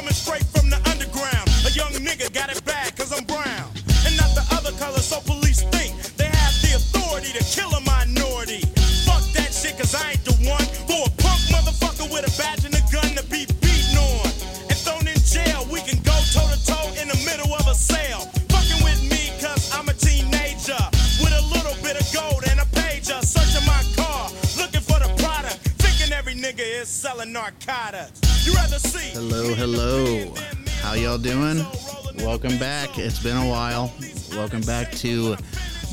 coming straight from the underground. A young nigga got it bad cause I'm brown. And not the other color, so police think they have the authority to kill a minority. Fuck that shit cause I ain't the one for a punk motherfucker with a badge and a gun to be beaten on. And thrown in jail, we can go toe to toe in the middle of a sale. Fucking with me cause I'm a teenager with a little bit of gold and a pager. Searching my car, looking for the product. Thinking every nigga is selling narcotics. Hello, hello. How y'all doing? Welcome back. It's been a while. Welcome back to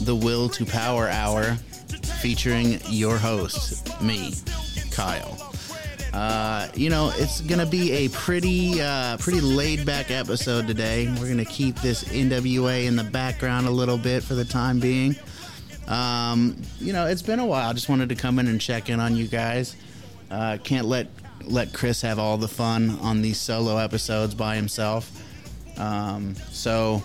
the Will to Power Hour featuring your host, me, Kyle. Uh, you know, it's gonna be a pretty, uh, pretty laid back episode today. We're gonna keep this NWA in the background a little bit for the time being. Um, you know, it's been a while. I just wanted to come in and check in on you guys. Uh, can't let let Chris have all the fun on these solo episodes by himself. Um, so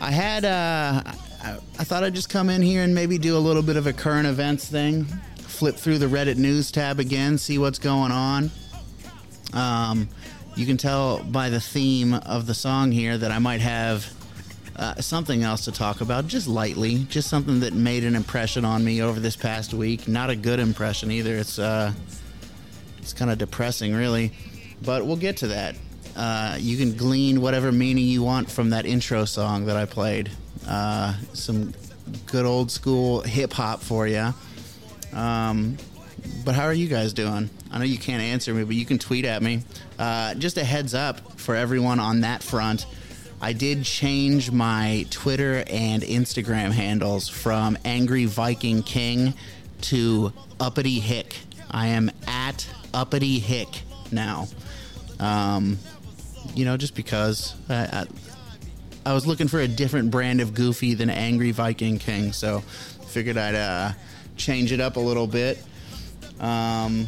I had uh, I, I thought I'd just come in here and maybe do a little bit of a current events thing. Flip through the Reddit news tab again, see what's going on. Um, you can tell by the theme of the song here that I might have uh, something else to talk about, just lightly, just something that made an impression on me over this past week. Not a good impression either. It's uh, it's kind of depressing, really, but we'll get to that. Uh, you can glean whatever meaning you want from that intro song that I played. Uh, some good old school hip hop for you. Um, but how are you guys doing? I know you can't answer me, but you can tweet at me. Uh, just a heads up for everyone on that front. I did change my Twitter and Instagram handles from Angry Viking King to Uppity Hick. I am at Uppity Hick now. Um, you know, just because I, I, I was looking for a different brand of Goofy than Angry Viking King, so figured I'd uh, change it up a little bit. Um,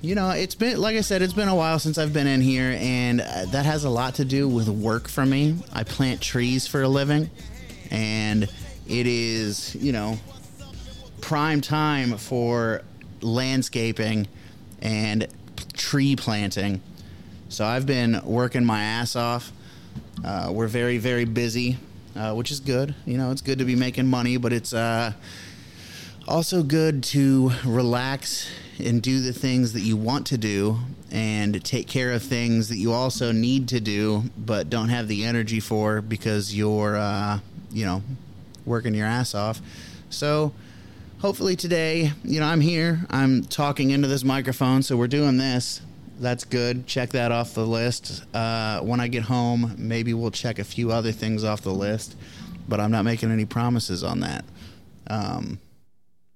you know, it's been like I said, it's been a while since I've been in here, and uh, that has a lot to do with work for me. I plant trees for a living, and it is you know prime time for landscaping and tree planting. So I've been working my ass off. Uh, we're very very busy, uh, which is good. You know, it's good to be making money, but it's uh, also good to relax and do the things that you want to do and take care of things that you also need to do but don't have the energy for because you're uh, you know working your ass off so hopefully today you know i'm here i'm talking into this microphone so we're doing this that's good check that off the list uh, when i get home maybe we'll check a few other things off the list but i'm not making any promises on that um,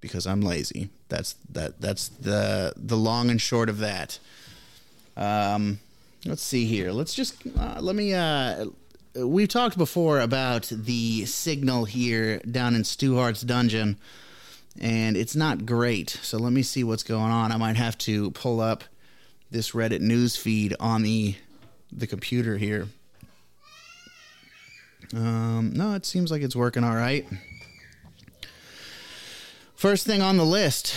because I'm lazy. That's that. That's the the long and short of that. Um, let's see here. Let's just uh, let me. Uh, we've talked before about the signal here down in Stu Hart's dungeon, and it's not great. So let me see what's going on. I might have to pull up this Reddit news feed on the the computer here. Um, no, it seems like it's working all right. First thing on the list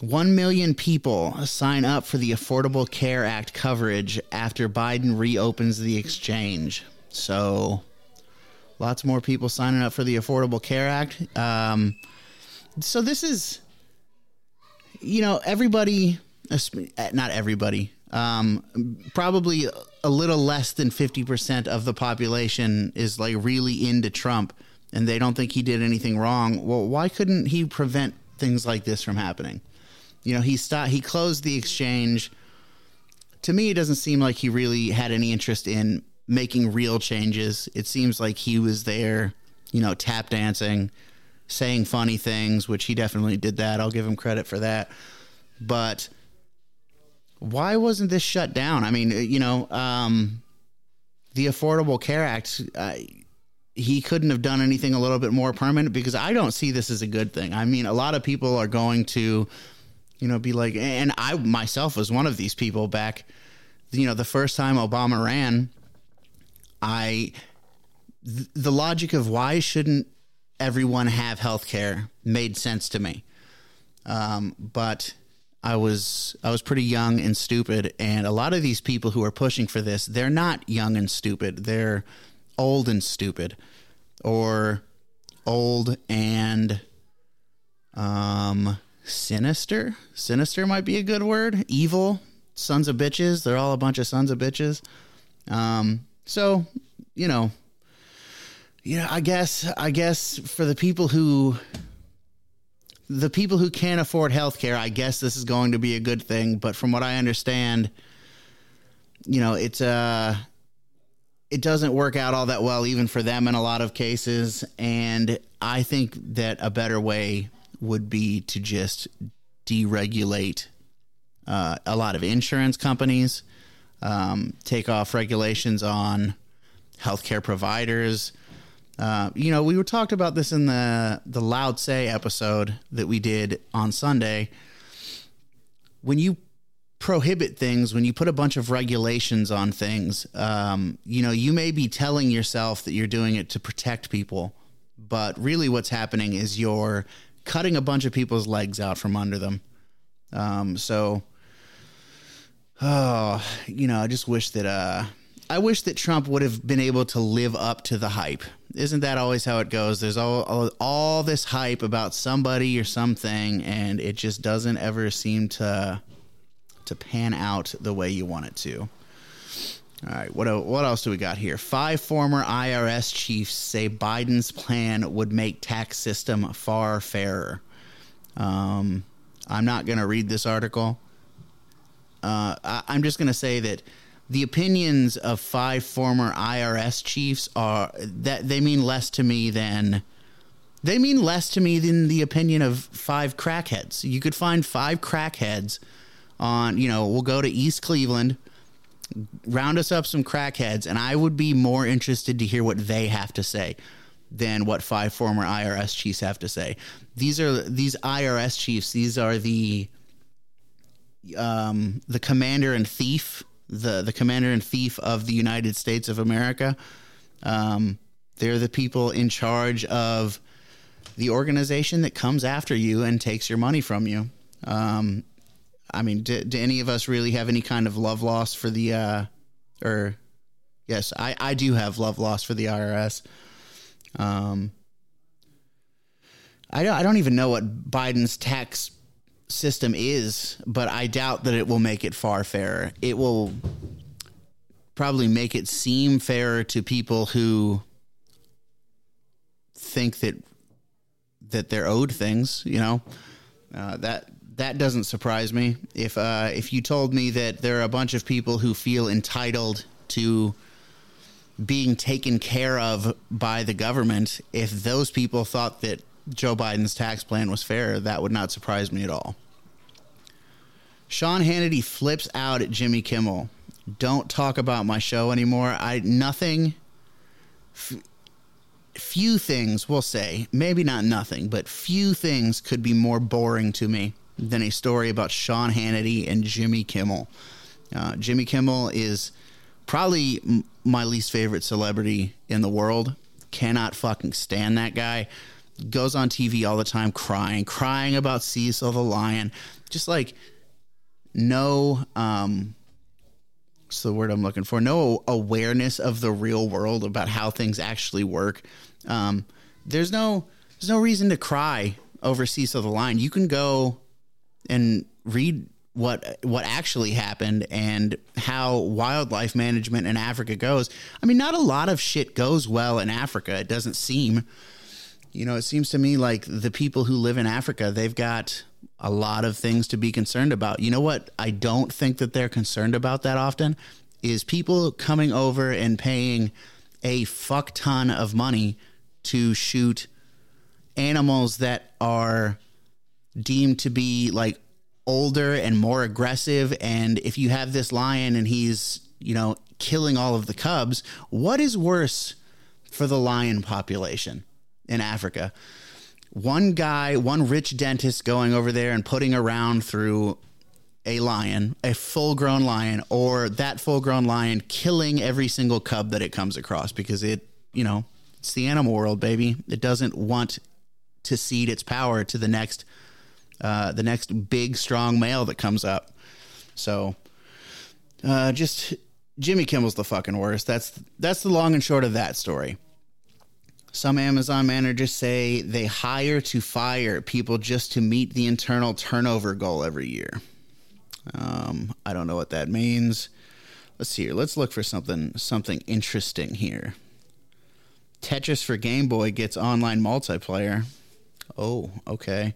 1 million people sign up for the Affordable Care Act coverage after Biden reopens the exchange. So, lots more people signing up for the Affordable Care Act. Um, so, this is, you know, everybody, not everybody, um, probably a little less than 50% of the population is like really into Trump and they don't think he did anything wrong. Well, why couldn't he prevent things like this from happening? You know, he stopped, he closed the exchange. To me, it doesn't seem like he really had any interest in making real changes. It seems like he was there, you know, tap dancing, saying funny things, which he definitely did that. I'll give him credit for that. But why wasn't this shut down? I mean, you know, um, the Affordable Care Act. He couldn't have done anything a little bit more permanent because I don't see this as a good thing. I mean, a lot of people are going to, you know, be like, and I myself was one of these people back, you know, the first time Obama ran, I, th- the logic of why shouldn't everyone have health care made sense to me. Um, but I was I was pretty young and stupid, and a lot of these people who are pushing for this, they're not young and stupid. They're old and stupid, or old and um sinister. Sinister might be a good word. Evil, sons of bitches. They're all a bunch of sons of bitches. Um, so you know, you know, I guess I guess for the people who the people who can't afford health care, I guess this is going to be a good thing. But from what I understand, you know, it's uh it doesn't work out all that well even for them in a lot of cases. And I think that a better way would be to just deregulate uh, a lot of insurance companies, um, take off regulations on healthcare providers. Uh, you know, we were talked about this in the the Lao Tzu episode that we did on Sunday. When you prohibit things, when you put a bunch of regulations on things, um, you know, you may be telling yourself that you're doing it to protect people, but really, what's happening is you're cutting a bunch of people's legs out from under them. Um, so, oh, you know, I just wish that uh, I wish that Trump would have been able to live up to the hype. Isn't that always how it goes? There's all, all, all this hype about somebody or something, and it just doesn't ever seem to to pan out the way you want it to. All right, what what else do we got here? Five former IRS chiefs say Biden's plan would make tax system far fairer. Um, I'm not going to read this article. Uh, I, I'm just going to say that the opinions of five former IRS chiefs are that they mean less to me than they mean less to me than the opinion of five crackheads. You could find five crackheads on, you know, we'll go to East Cleveland, round us up some crackheads, and I would be more interested to hear what they have to say than what five former IRS chiefs have to say. These are these IRS chiefs. These are the um, the commander and thief the the commander in chief of the United States of America. Um, they're the people in charge of the organization that comes after you and takes your money from you. Um, I mean, do, do, any of us really have any kind of love loss for the, uh, or yes, I, I do have love loss for the IRS. Um, I don't, I don't even know what Biden's tax system is, but I doubt that it will make it far fairer. It will probably make it seem fairer to people who think that that they're owed things. You know, uh, that that doesn't surprise me. If uh, if you told me that there are a bunch of people who feel entitled to being taken care of by the government, if those people thought that Joe Biden's tax plan was fair, that would not surprise me at all. Sean Hannity flips out at Jimmy Kimmel. Don't talk about my show anymore. I nothing. F- few things, we'll say, maybe not nothing, but few things could be more boring to me than a story about Sean Hannity and Jimmy Kimmel. Uh, Jimmy Kimmel is probably m- my least favorite celebrity in the world. Cannot fucking stand that guy goes on TV all the time crying, crying about Cecil the lion. Just like no um what's the word I'm looking for? No awareness of the real world about how things actually work. Um there's no there's no reason to cry over Cecil the lion. You can go and read what what actually happened and how wildlife management in Africa goes. I mean, not a lot of shit goes well in Africa. It doesn't seem. You know, it seems to me like the people who live in Africa, they've got a lot of things to be concerned about. You know what? I don't think that they're concerned about that often is people coming over and paying a fuck ton of money to shoot animals that are deemed to be like older and more aggressive and if you have this lion and he's, you know, killing all of the cubs, what is worse for the lion population? In Africa. One guy, one rich dentist going over there and putting around through a lion, a full grown lion, or that full grown lion killing every single cub that it comes across because it, you know, it's the animal world, baby. It doesn't want to cede its power to the next uh, the next big strong male that comes up. So, uh, just Jimmy Kimmel's the fucking worst. That's that's the long and short of that story. Some Amazon managers say they hire to fire people just to meet the internal turnover goal every year. Um, I don't know what that means. Let's see here. Let's look for something something interesting here. Tetris for Game Boy gets online multiplayer. Oh, okay.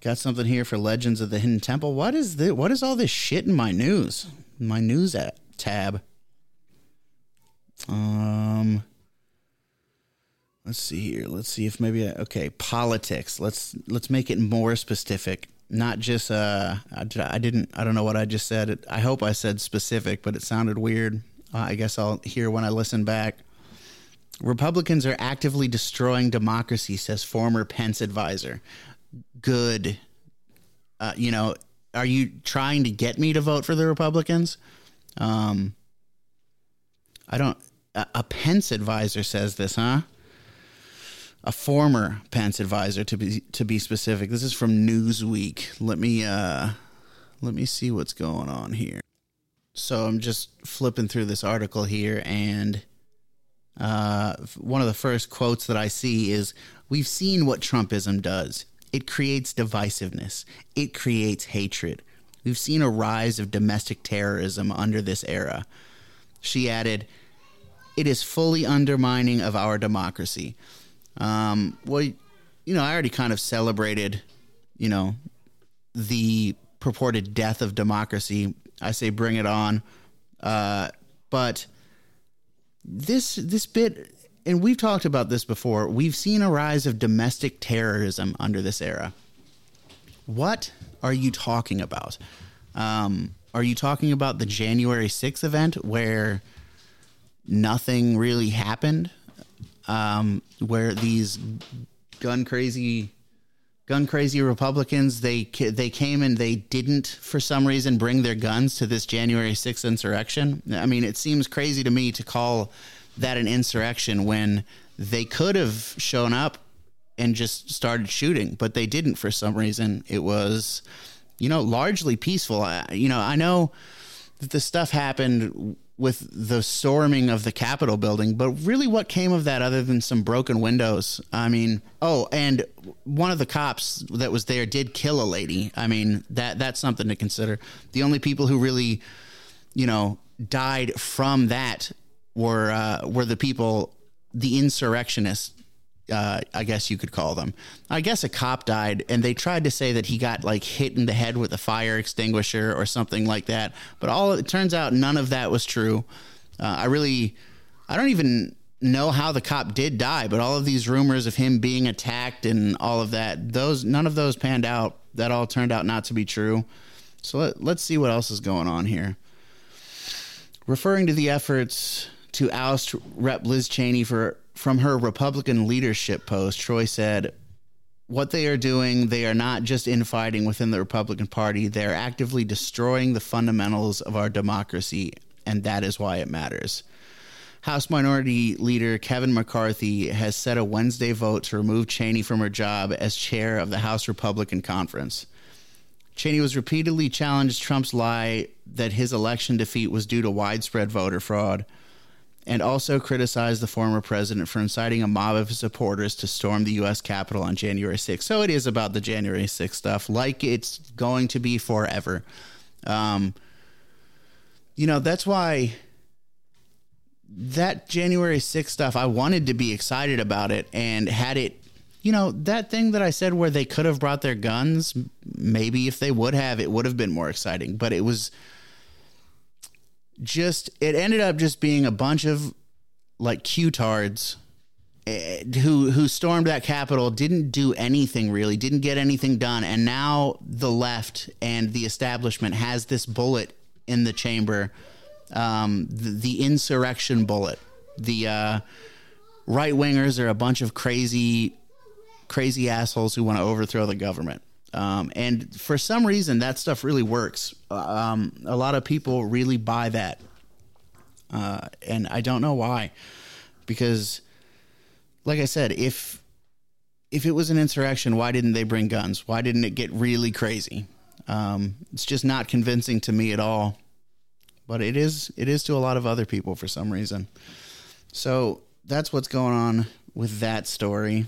Got something here for Legends of the Hidden Temple. What is this? What is all this shit in my news? My news at tab. Um let's see here. Let's see if maybe I, okay, politics. Let's let's make it more specific. Not just uh I, I didn't I don't know what I just said. I hope I said specific, but it sounded weird. Uh, I guess I'll hear when I listen back. Republicans are actively destroying democracy, says former Pence advisor. Good. Uh, you know, are you trying to get me to vote for the Republicans? Um, I don't. A, a Pence advisor says this, huh? A former Pence advisor, to be to be specific. This is from Newsweek. Let me uh, let me see what's going on here. So I'm just flipping through this article here, and uh, one of the first quotes that I see is We've seen what Trumpism does. It creates divisiveness, it creates hatred. We've seen a rise of domestic terrorism under this era. She added, It is fully undermining of our democracy. Um, well, you know, I already kind of celebrated, you know, the purported death of democracy. I say bring it on. Uh, but this this bit and we've talked about this before we've seen a rise of domestic terrorism under this era what are you talking about um, are you talking about the january 6th event where nothing really happened um, where these gun crazy gun crazy Republicans they they came and they didn't for some reason bring their guns to this January 6th insurrection. I mean, it seems crazy to me to call that an insurrection when they could have shown up and just started shooting, but they didn't for some reason. It was you know largely peaceful. You know, I know that the stuff happened with the storming of the Capitol building, but really what came of that other than some broken windows? I mean, oh, and one of the cops that was there did kill a lady. I mean, that that's something to consider. The only people who really, you know, died from that were uh, were the people, the insurrectionists uh, I guess you could call them. I guess a cop died, and they tried to say that he got like hit in the head with a fire extinguisher or something like that. But all it turns out, none of that was true. Uh, I really, I don't even know how the cop did die, but all of these rumors of him being attacked and all of that, those none of those panned out. That all turned out not to be true. So let, let's see what else is going on here. Referring to the efforts to oust Rep. Liz Cheney for from her Republican leadership post, Troye said, What they are doing, they are not just infighting within the Republican Party, they're actively destroying the fundamentals of our democracy, and that is why it matters. House Minority Leader Kevin McCarthy has set a Wednesday vote to remove Cheney from her job as chair of the House Republican Conference. Cheney was repeatedly challenged Trump's lie that his election defeat was due to widespread voter fraud and also criticized the former president for inciting a mob of his supporters to storm the U.S. Capitol on January 6th. So it is about the January 6th stuff, like it's going to be forever. Um, you know, that's why that January 6th stuff, I wanted to be excited about it and had it, you know, that thing that I said where they could have brought their guns, maybe if they would have, it would have been more exciting. But it was just it ended up just being a bunch of like Q-tards eh, who who stormed that Capitol didn't do anything really, didn't get anything done, and now the left and the establishment has this bullet in the chamber, um, the, the insurrection bullet. The uh, right wingers are a bunch of crazy, crazy assholes who want to overthrow the government. Um, and for some reason, that stuff really works. Um, a lot of people really buy that. Uh, and I don't know why. Because, like I said, if if it was an insurrection, why didn't they bring guns? Why didn't it get really crazy? Um, it's just not convincing to me at all. But it is it is to a lot of other people for some reason. So that's what's going on with that story.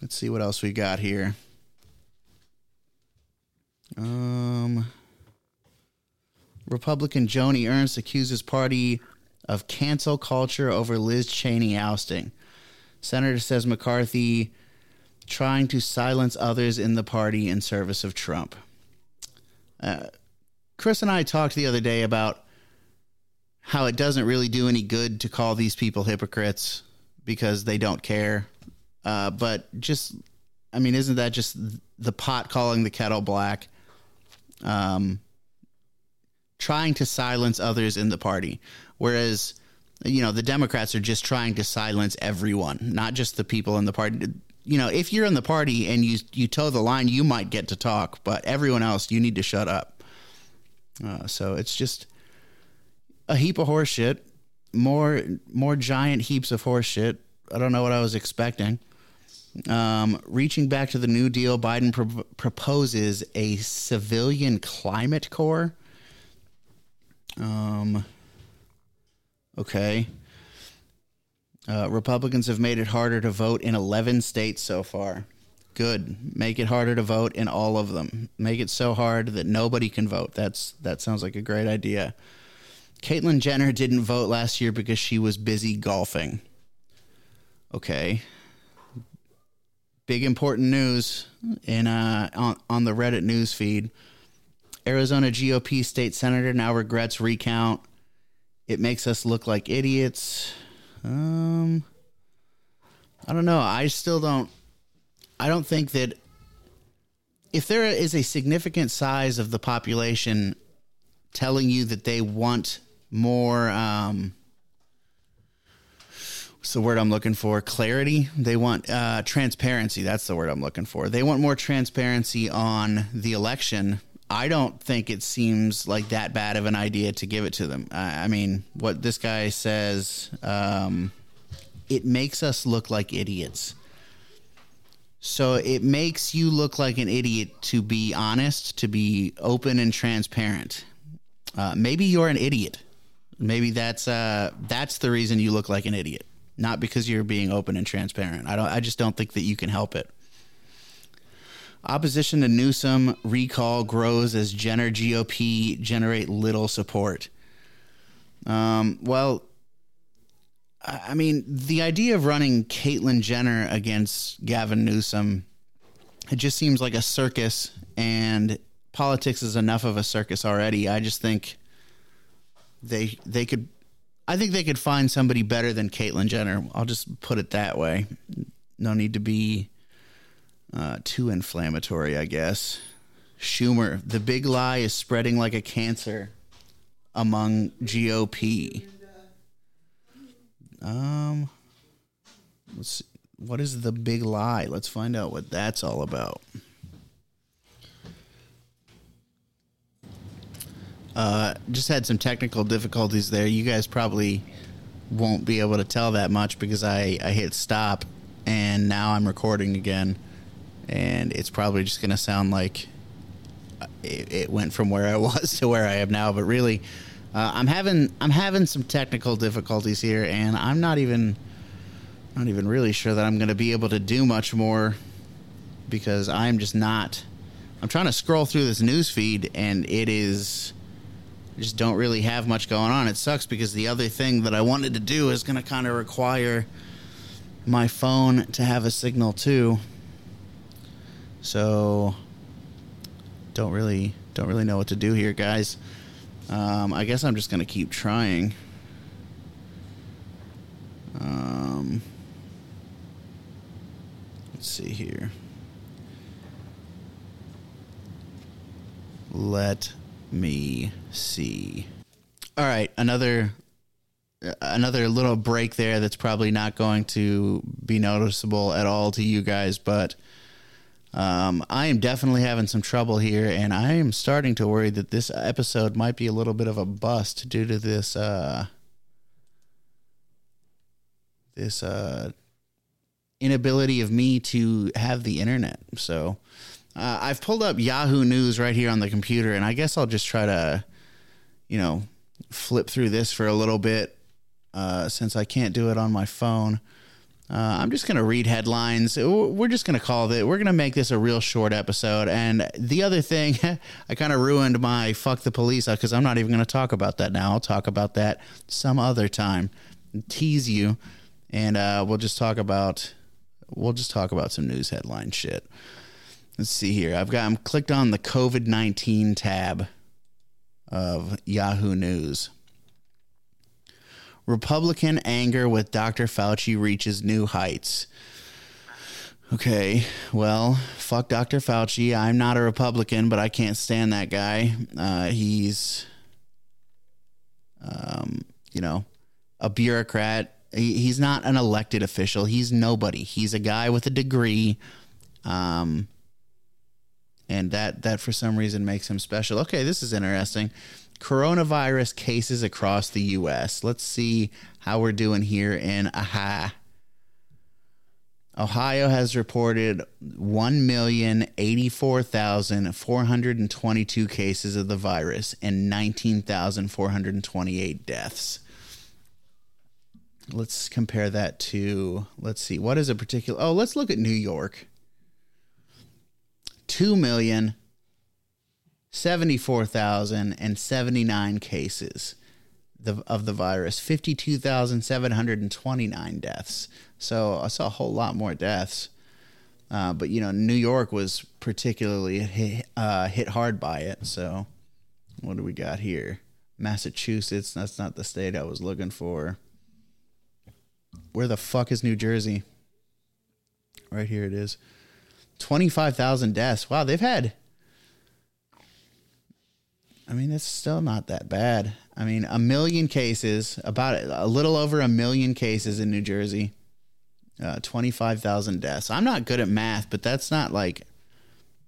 Let's see what else we got here. Um, Republican Joni Ernst accuses party of cancel culture over Liz Cheney ousting. Senator says McCarthy trying to silence others in the party in service of Trump. Uh, Chris and I talked the other day about how it doesn't really do any good to call these people hypocrites because they don't care. Uh, but just, I mean, isn't that just the pot calling the kettle black? Um, trying to silence others in the party. Whereas, you know, the Democrats are just trying to silence everyone, not just the people in the party. You know, if you're in the party and you you toe the line, you might get to talk, but everyone else, you need to shut up. Uh, so it's just a heap of horseshit, more more giant heaps of horseshit. I don't know what I was expecting. Um, reaching back to the New Deal, Biden pro- proposes a civilian climate corps. Um, okay. Uh, Republicans have made it harder to vote in 11 states so far. Good. Make it harder to vote in all of them. Make it so hard that nobody can vote. That's that sounds like a great idea. Caitlyn Jenner didn't vote last year because she was busy golfing. Okay. Big important news in uh, on, on the Reddit news feed. Arizona GOP state senator now regrets recount. It makes us look like idiots. Um, I don't know. I still don't. I don't think that if there is a significant size of the population telling you that they want more, um, the word I'm looking for? Clarity. They want uh, transparency. That's the word I'm looking for. They want more transparency on the election I don't think it seems like that bad of an idea to give it to them. I, I mean, what this guy says, um, it makes us look like idiots. So it makes you look like an idiot to be honest, to be open and transparent. Uh, maybe you're an idiot. Maybe that's uh, that's the reason you look like an idiot, not because you're being open and transparent. I don't. I just don't think that you can help it. Opposition to Newsom recall grows as Jenner GOP generate little support. Um, well, I mean, the idea of running Caitlyn Jenner against Gavin Newsom, it just seems like a circus, and politics is enough of a circus already. I just think they they could, I think they could find somebody better than Caitlyn Jenner. I'll just put it that way. No need to be uh, too inflammatory, I guess. Schumer, the big lie is spreading like a cancer among GOP. Um, let's see. What is the big lie? Let's find out what that's all about. Uh, just had some technical difficulties there. You guys probably won't be able to tell that much because I, I hit stop and now I'm recording again and it's probably just going to sound like it, it, went from where I was to where I am now. But really, uh, I'm having I'm having some technical difficulties here, and I'm not even not even really sure that I'm going to be able to do much more because I'm just not. I'm trying to scroll through this news feed, and it is just don't really have much going on. It sucks because the other thing that I wanted to do is going to kind of require my phone to have a signal too. So don't really don't really know what to do here, guys. Um, I guess I'm just gonna keep trying. Um, let's see here. Let me see. All right, another another little break there that's probably not going to be noticeable at all to you guys, but um, I am definitely having some trouble here, and I am starting to worry that this episode might be a little bit of a bust due to this uh, this uh, inability of me to have the internet. So uh, I've pulled up Yahoo News right here on the computer, and I guess I'll just try to, you know, flip through this for a little bit uh, since I can't do it on my phone. Uh, I'm just going to read headlines. We're just going to call it. We're going to make this a real short episode. And the other thing, I kind of ruined my fuck the police because I'm not even going to talk about that now. I'll talk about that some other time. Tease you, and uh, we'll just talk about we'll just talk about some news headline shit. Let's see here. I've got I'm clicked on the COVID nineteen tab of Yahoo News. Republican anger with Dr. Fauci reaches new heights. Okay, well, fuck Dr. Fauci. I'm not a Republican, but I can't stand that guy. Uh, he's, um, you know, a bureaucrat. He, he's not an elected official. He's nobody. He's a guy with a degree. Um, and that that for some reason makes him special. Okay, this is interesting coronavirus cases across the U.S. Let's see how we're doing here in Ohio. Ohio has reported 1,084,422 cases of the virus and 19,428 deaths. Let's compare that to, let's see, what is a particular, oh, let's look at New York. 2 million 74,079 cases of the virus, 52,729 deaths. So I saw a whole lot more deaths. Uh, but, you know, New York was particularly hit, uh, hit hard by it. So what do we got here? Massachusetts. That's not the state I was looking for. Where the fuck is New Jersey? Right here it is. 25,000 deaths. Wow, they've had I mean, it's still not that bad. I mean, a million cases, about a little over a million cases in New Jersey, uh, 25,000 deaths. I'm not good at math, but that's not like,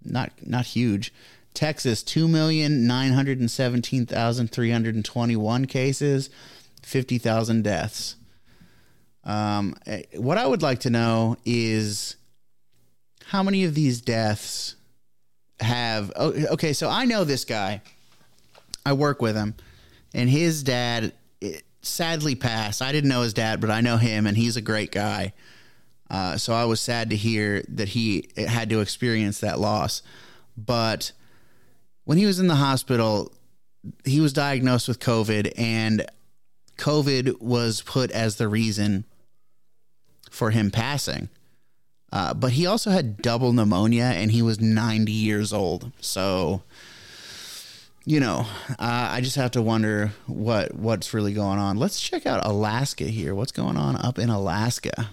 not, not huge. Texas, 2,917,321 cases, 50,000 deaths. Um, eh, what I would like to know is how many of these deaths have. Oh, okay, so I know this guy I work with him, and his dad sadly passed. I didn't know his dad, but I know him, and he's a great guy. Uh, so I was sad to hear that he had to experience that loss. But when he was in the hospital, he was diagnosed with COVID, and COVID was put as the reason for him passing. Uh, but he also had double pneumonia, and he was 90 years old. So you know, uh, I just have to wonder what what's really going on. Let's check out Alaska here. What's going on up in Alaska?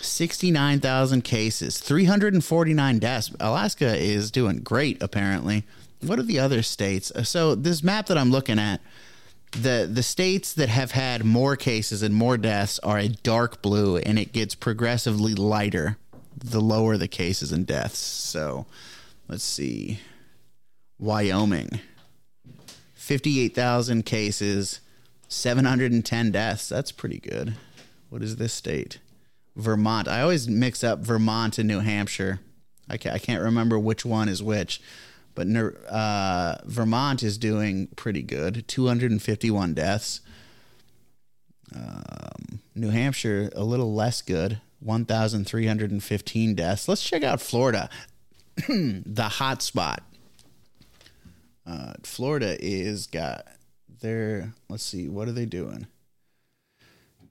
69,000 cases, 349 deaths. Alaska is doing great apparently. What are the other states? Uh, so this map that I'm looking at, the the states that have had more cases and more deaths are a dark blue and it gets progressively lighter the lower the cases and deaths. So, let's see. Wyoming 58,000 cases, 710 deaths. That's pretty good. What is this state? Vermont. I always mix up Vermont and New Hampshire. I can't, I can't remember which one is which, but uh, Vermont is doing pretty good. 251 deaths. Um, New Hampshire, a little less good. 1,315 deaths. Let's check out Florida, the hot spot. Uh, Florida is got their let's see what are they doing?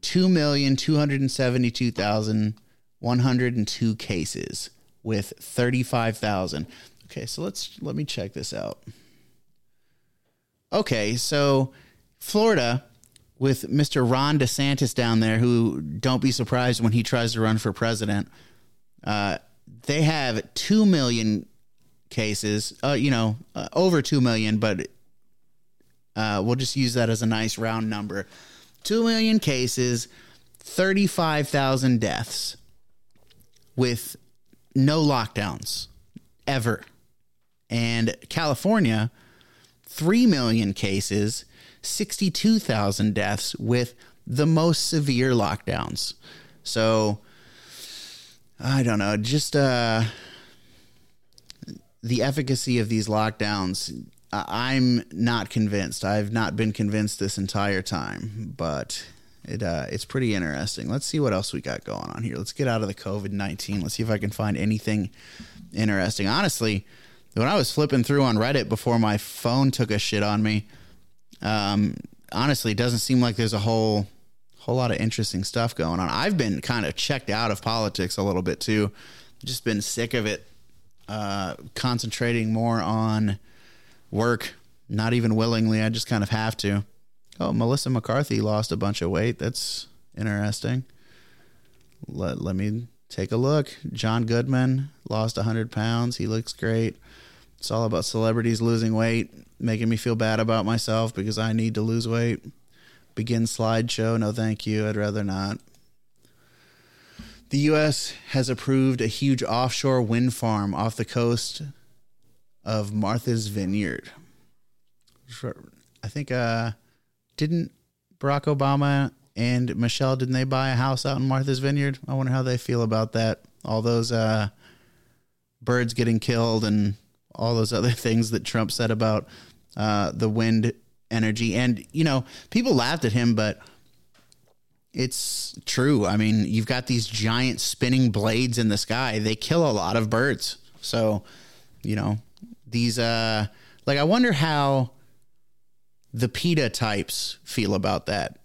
Two million two hundred and seventy two thousand one hundred and two cases with thirty five thousand. Okay, so let's let me check this out. Okay, so Florida with Mr. Ron DeSantis down there, who don't be surprised when he tries to run for president. Uh, they have two million cases, uh, you know, uh, over 2 million, but uh, we'll just use that as a nice round number. 2 million cases, 35,000 deaths with no lockdowns ever. And California, 3 million cases, 62,000 deaths with the most severe lockdowns. So I don't know, just uh, the efficacy of these lockdowns. I'm not convinced. I've not been convinced this entire time, but it uh, it's pretty interesting. Let's see what else we got going on here. Let's get out of the COVID nineteen. Let's see if I can find anything interesting. Honestly, when I was flipping through on Reddit before my phone took a shit on me, um, honestly, it doesn't seem like there's a whole whole lot of interesting stuff going on. I've been kind of checked out of politics a little bit too. Just been sick of it. Uh, concentrating more on work, not even willingly. I just kind of have to. Oh, Melissa McCarthy lost a bunch of weight. That's interesting. Let, let me take a look. John Goodman lost 100 pounds. He looks great. It's all about celebrities losing weight, making me feel bad about myself because I need to lose weight. Begin slideshow. No, thank you. I'd rather not. The U.S. has approved a huge offshore wind farm off the coast of Martha's Vineyard. I think, uh, didn't Barack Obama and Michelle, didn't they buy a house out in Martha's Vineyard? I wonder how they feel about that. All those uh, birds getting killed and all those other things that Trump said about uh, the wind energy. And, you know, people laughed at him, but it's true. I mean, you've got these giant spinning blades in the sky. They kill a lot of birds. So, you know, these uh like I wonder how the PETA types feel about that.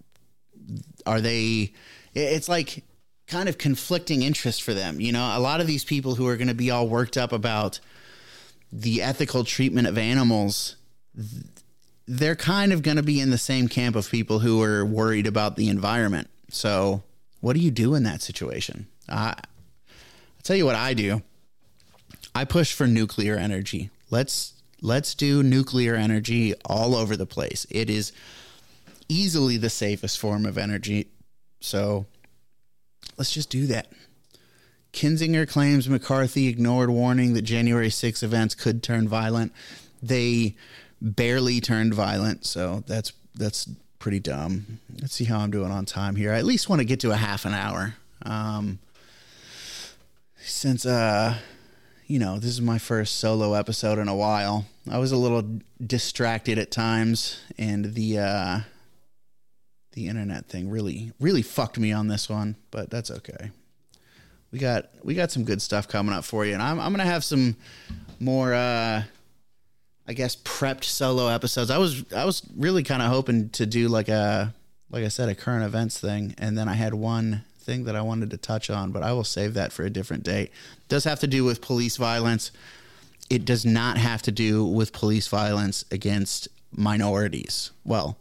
Are they it's like kind of conflicting interest for them. You know, a lot of these people who are going to be all worked up about the ethical treatment of animals, they're kind of going to be in the same camp of people who are worried about the environment. So, what do you do in that situation? I, I'll tell you what I do. I push for nuclear energy. Let's let's do nuclear energy all over the place. It is easily the safest form of energy. So, let's just do that. Kinzinger claims McCarthy ignored warning that January 6 events could turn violent. They barely turned violent, so that's that's pretty dumb. Let's see how I'm doing on time here. I at least want to get to a half an hour. Um, since uh, you know, this is my first solo episode in a while. I was a little distracted at times, and the uh, the internet thing really really fucked me on this one, but that's okay. We got we got some good stuff coming up for you, and I'm I'm gonna have some more. Uh, I guess prepped solo episodes. I was I was really kind of hoping to do like a like I said a current events thing, and then I had one thing that I wanted to touch on, but I will save that for a different date. It does have to do with police violence. It does not have to do with police violence against minorities. Well,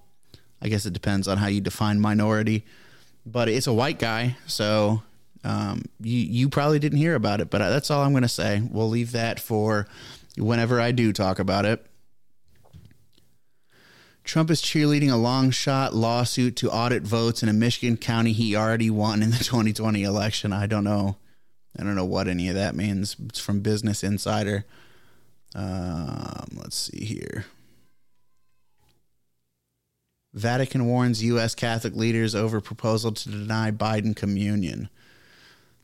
I guess it depends on how you define minority, but it's a white guy, so um, you you probably didn't hear about it. But that's all I'm going to say. We'll leave that for whenever I do talk about it. Trump is cheerleading a long shot lawsuit to audit votes in a Michigan county he already won in the 2020 election. I don't know. I don't know what any of that means. It's from Business Insider. Um, let's see here. Vatican warns U.S. Catholic leaders over proposal to deny Biden communion.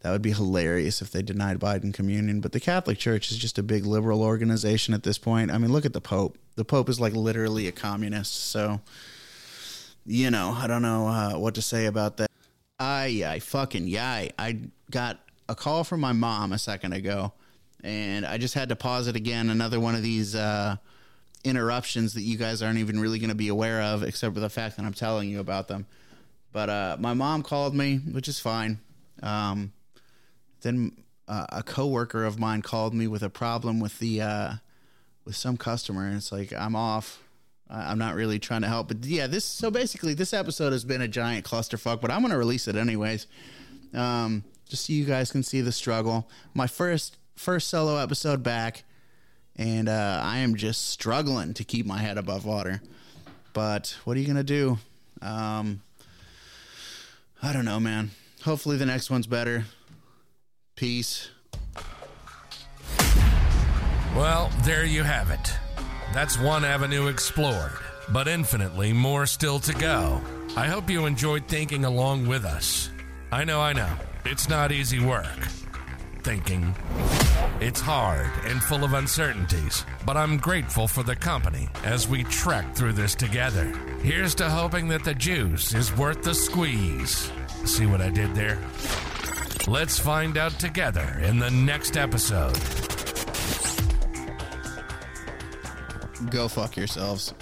That would be hilarious if they denied Biden communion. But the Catholic Church is just a big liberal organization at this point. I mean, look at the Pope. The Pope is like literally a communist. So, you know, I don't know uh, what to say about that. I, I fucking yay. I got a call from my mom a second ago, and I just had to pause it again. Another one of these uh, interruptions that you guys aren't even really going to be aware of, except for the fact that I'm telling you about them. But uh, my mom called me, which is fine. Um, then uh, a coworker of mine called me with a problem with the uh, with some customer, and it's like I'm off. I'm not really trying to help, but yeah, this. So basically, this episode has been a giant clusterfuck, but I'm to release it anyways, um, just so you guys can see the struggle. My first first solo episode back, and uh, I am just struggling to keep my head above water. But what are you to do? Um, I don't know, man. Hopefully, the next one's better. Peace. Well, there you have it. That's one avenue explored, but infinitely more still to go. I hope you enjoyed thinking along with us. I know, I know, it's not easy work. Thinking. It's hard and full of uncertainties, but I'm grateful for the company as we trek through this together. Here's to hoping that the juice is worth the squeeze. See what I did there? Let's find out together in the next episode. Go fuck yourselves.